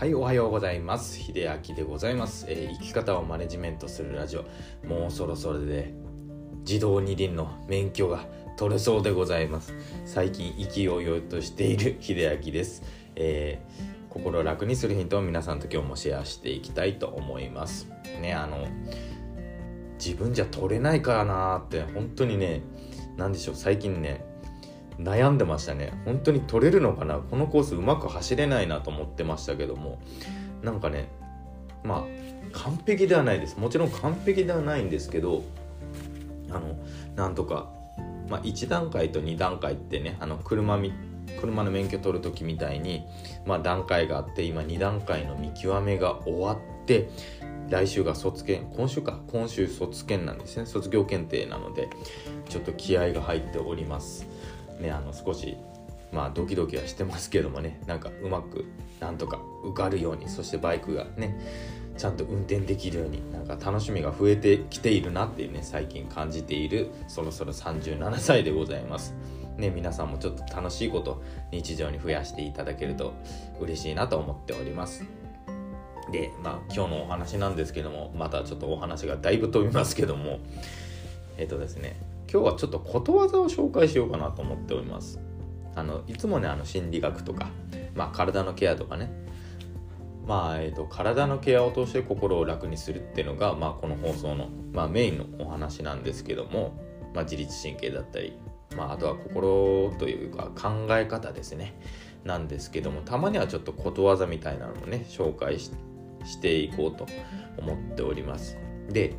はい、おはようございます。秀明でございます、えー生き方をマネジメントするラジオ。もうそろそろで自動二輪の免許が取れそうでございます。最近意気揚々としている秀明です。えー心を楽にするヒントを皆さんと今日もシェアしていきたいと思います。ね、あの自分じゃ取れないからなーって本当にね、なんでしょう最近ね悩んでましたね。本当に取れるのかな？このコースうまく走れないなと思ってましたけども。なんかねまあ完璧ではないです。もちろん完璧ではないんですけどあのなんとか、まあ、1段階と2段階ってねあの車み車の免許取る時みたいに、まあ、段階があって今2段階の見極めが終わって来週が卒検今週か今週卒検なんですね。卒業検定なのでちょっと気合が入っております。ねあの少しまあドキドキはしてますけどもねなんかうまくなんとか受かるようにそしてバイクがねちゃんと運転できるようになんか楽しみが増えてきているなっていうね最近感じているそろそろ37歳でございます。ね皆さんもちょっと楽しいこと日常に増やしていただけると嬉しいなと思っております。でまあ今日のお話なんですけどもまたちょっとお話がだいぶ飛びますけどもえっとですね今日はちょっとことわざを紹介しようかなと思っております。あのいつもねあの心理学とか、まあ、体のケアとかね。まあえー、と体のケアを通して心を楽にするっていうのが、まあ、この放送の、まあ、メインのお話なんですけども、まあ、自律神経だったり、まあ、あとは心というか考え方ですね。なんですけどもたまにはちょっとことわざみたいなのをね紹介ししていこうと思っております。で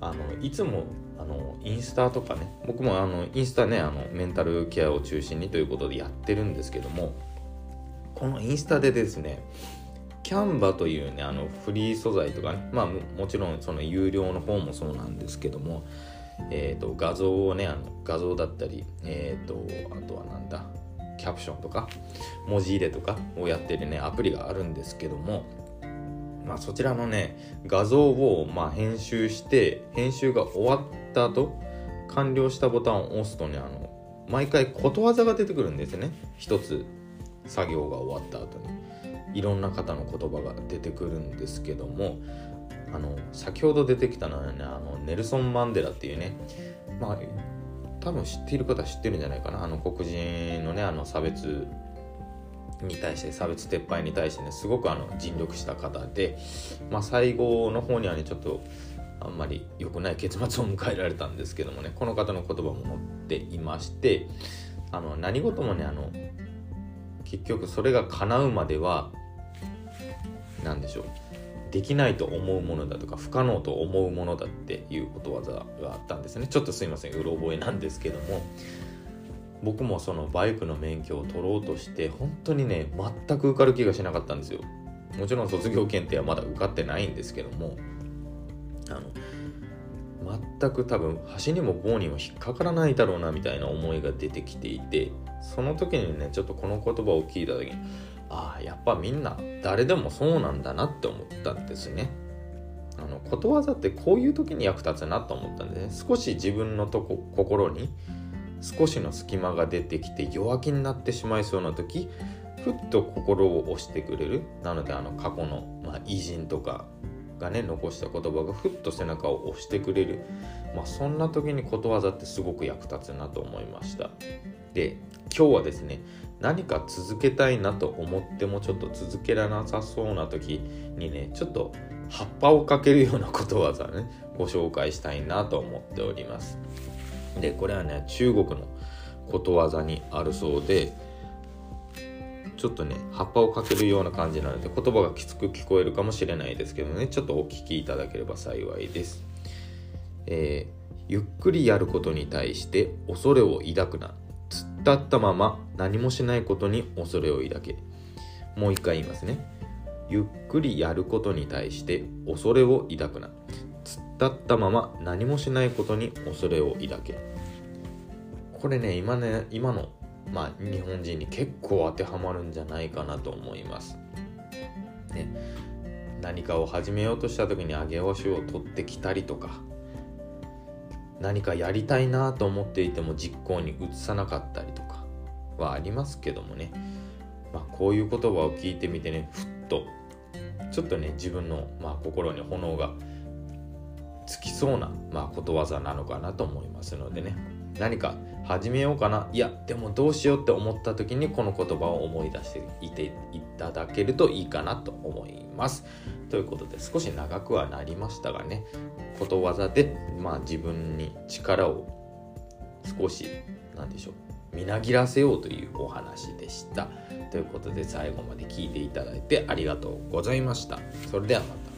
あのいつもあのインスタとかね僕もあのインスタねあのメンタルケアを中心にということでやってるんですけどもこのインスタでですねキャンバというねあのフリー素材とかねまあもちろんその有料の方もそうなんですけどもえー、と画像をねあの画像だったりえっ、とあとはなんだキャプションとか文字入れとかをやってるねアプリがあるんですけどもまあ、そちらのね画像をまあ編集して編集が終わった後完了したボタンを押すとねあの毎回ことわざが出てくるんですね。一つ作業が終わった後に。いろんな方の言葉が出てくるんですけどもあの先ほど出てきたのはねあのネルソン・マンデラっていうね。まあ多分知っている方は知ってるんじゃないかな。あの黒人のねあの差別に対して差別撤廃に対してねすごくあの尽力した方で、まあ、最後の方にはねちょっとあんまり良くない結末を迎えられたんですけどもねこの方の言葉も載っていましてあの何事もねあの結局それが叶うまでは何でしょうできないと思うものだとか不可能と思うものだっていうことわざがあったんですね。ちょっとすいませんうろ覚えなんですけども僕もそのバイクの免許を取ろうとして本当にね全く受かる気がしなかったんですよ。もちろん卒業検定はまだ受かってないんですけどもあの全く多分端にも棒にも引っかからないだろうなみたいな思いが出てきていてその時にねちょっとこの言葉を聞いた時にああやっぱみんな誰でもそうなんだなって思ったんですね。あのことわざってこういう時に役立つなと思ったんでね。少し自分のとこ心に少しの隙間が出てきて弱気になってしまいそうな時ふっと心を押してくれる。なのであの過去の、まあ、偉人とかがね残した言葉がふっと背中を押してくれる、まあ、そんな時にことわざってすごく役立つなと思いました。で今日はですね何か続けたいなと思ってもちょっと続けられなさそうな時にねちょっと葉っぱをかけるようなことわざねご紹介したいなと思っております。でこれはね中国のことわざにあるそうでちょっとね葉っぱをかけるような感じなので言葉がきつく聞こえるかもしれないですけどねちょっとお聞きいただければ幸いです、えーゆっくりやることに対して恐れを抱くな。突っ立ったまま何もしないことに恐れを抱け。もう一回言いますね。ゆっくりやることに対して恐れを抱くな。突っ立ったまま何もしないことに恐れを抱け。これね今ね今のまあ日本人に結構当てはまるんじゃないかなと思います。ね。何かを始めようとした時に上げ足を取ってきたりとか。何かやりたいなと思っていても実行に移さなかったりとか。はありますけどもね。まあ、こういう言葉を聞いてみてねふっと。ちょっとね自分の、まあ、心に炎がつきそうな、まあ、ことわざなのかなと思いますのでね。何か始めようかな。いやでもどうしようって思った時にこの言葉を思い出していていただけるといいかなと思います。ということで少し長くはなりましたがね。ことわざで、まあ、自分に力を少し何でしょうみなぎらせようというお話でした。ということで最後まで聞いていただいてありがとうございました。それではまた